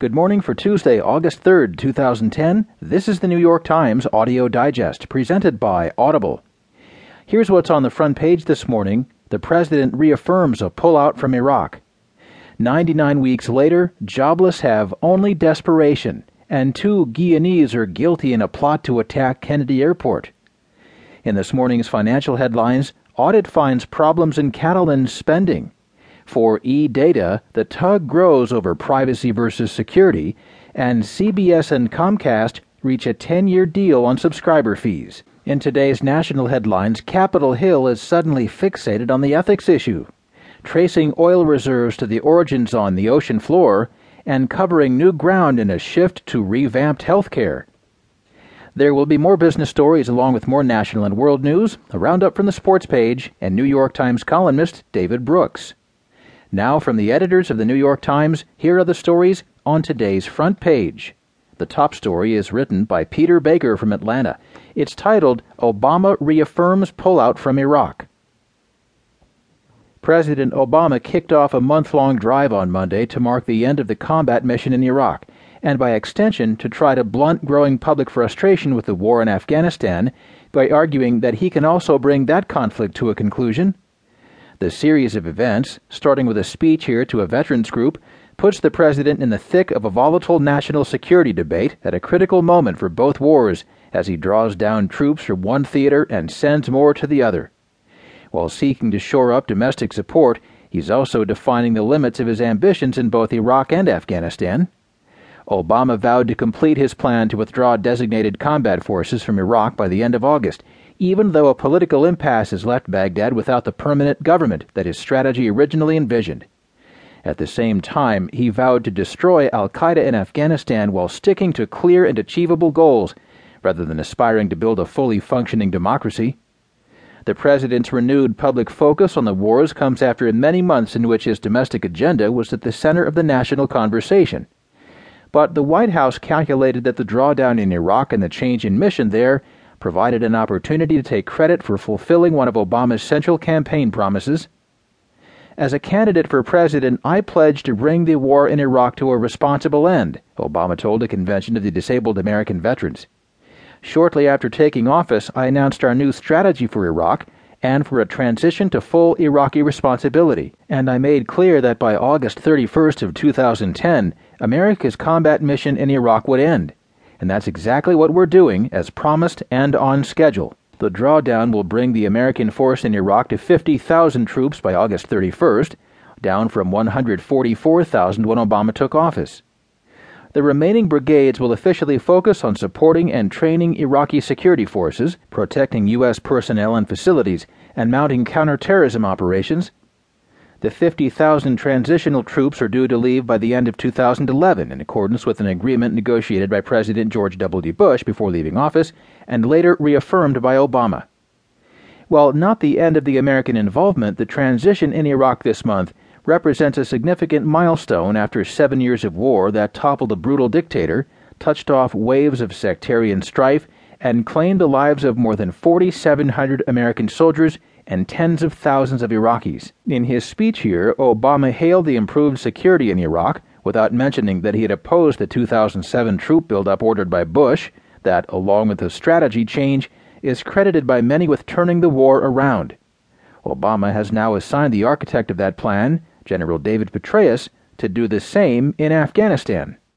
Good morning for Tuesday, August 3rd, 2010. This is the New York Times Audio Digest, presented by Audible. Here's what's on the front page this morning. The president reaffirms a pullout from Iraq. 99 weeks later, jobless have only desperation, and two Guyanese are guilty in a plot to attack Kennedy Airport. In this morning's financial headlines, audit finds problems in Catalan spending. For e-data, the tug grows over privacy versus security, and CBS and Comcast reach a 10-year deal on subscriber fees. In today's national headlines, Capitol Hill is suddenly fixated on the ethics issue, tracing oil reserves to the origins on the ocean floor and covering new ground in a shift to revamped healthcare. There will be more business stories along with more national and world news, a roundup from the sports page, and New York Times columnist David Brooks. Now, from the editors of the New York Times, here are the stories on today's front page. The top story is written by Peter Baker from Atlanta. It's titled Obama Reaffirms Pullout from Iraq. President Obama kicked off a month long drive on Monday to mark the end of the combat mission in Iraq, and by extension to try to blunt growing public frustration with the war in Afghanistan by arguing that he can also bring that conflict to a conclusion the series of events, starting with a speech here to a veterans group, puts the president in the thick of a volatile national security debate at a critical moment for both wars as he draws down troops from one theater and sends more to the other. While seeking to shore up domestic support, he's also defining the limits of his ambitions in both Iraq and Afghanistan. Obama vowed to complete his plan to withdraw designated combat forces from Iraq by the end of August, even though a political impasse has left Baghdad without the permanent government that his strategy originally envisioned. At the same time, he vowed to destroy Al Qaeda in Afghanistan while sticking to clear and achievable goals, rather than aspiring to build a fully functioning democracy. The president's renewed public focus on the wars comes after many months in which his domestic agenda was at the center of the national conversation. But the White House calculated that the drawdown in Iraq and the change in mission there provided an opportunity to take credit for fulfilling one of Obama's central campaign promises. As a candidate for president, I pledge to bring the war in Iraq to a responsible end, Obama told a convention of the disabled American veterans. Shortly after taking office, I announced our new strategy for Iraq and for a transition to full Iraqi responsibility, and I made clear that by August 31st of 2010, America's combat mission in Iraq would end and that's exactly what we're doing, as promised and on schedule. The drawdown will bring the American force in Iraq to 50,000 troops by August 31st, down from 144,000 when Obama took office. The remaining brigades will officially focus on supporting and training Iraqi security forces, protecting U.S. personnel and facilities, and mounting counterterrorism operations the 50,000 transitional troops are due to leave by the end of 2011 in accordance with an agreement negotiated by President George W. Bush before leaving office and later reaffirmed by Obama. While not the end of the American involvement, the transition in Iraq this month represents a significant milestone after seven years of war that toppled a brutal dictator, touched off waves of sectarian strife, and claimed the lives of more than 4,700 American soldiers and tens of thousands of Iraqis. In his speech here, Obama hailed the improved security in Iraq without mentioning that he had opposed the 2007 troop buildup ordered by Bush, that, along with the strategy change, is credited by many with turning the war around. Obama has now assigned the architect of that plan, General David Petraeus, to do the same in Afghanistan.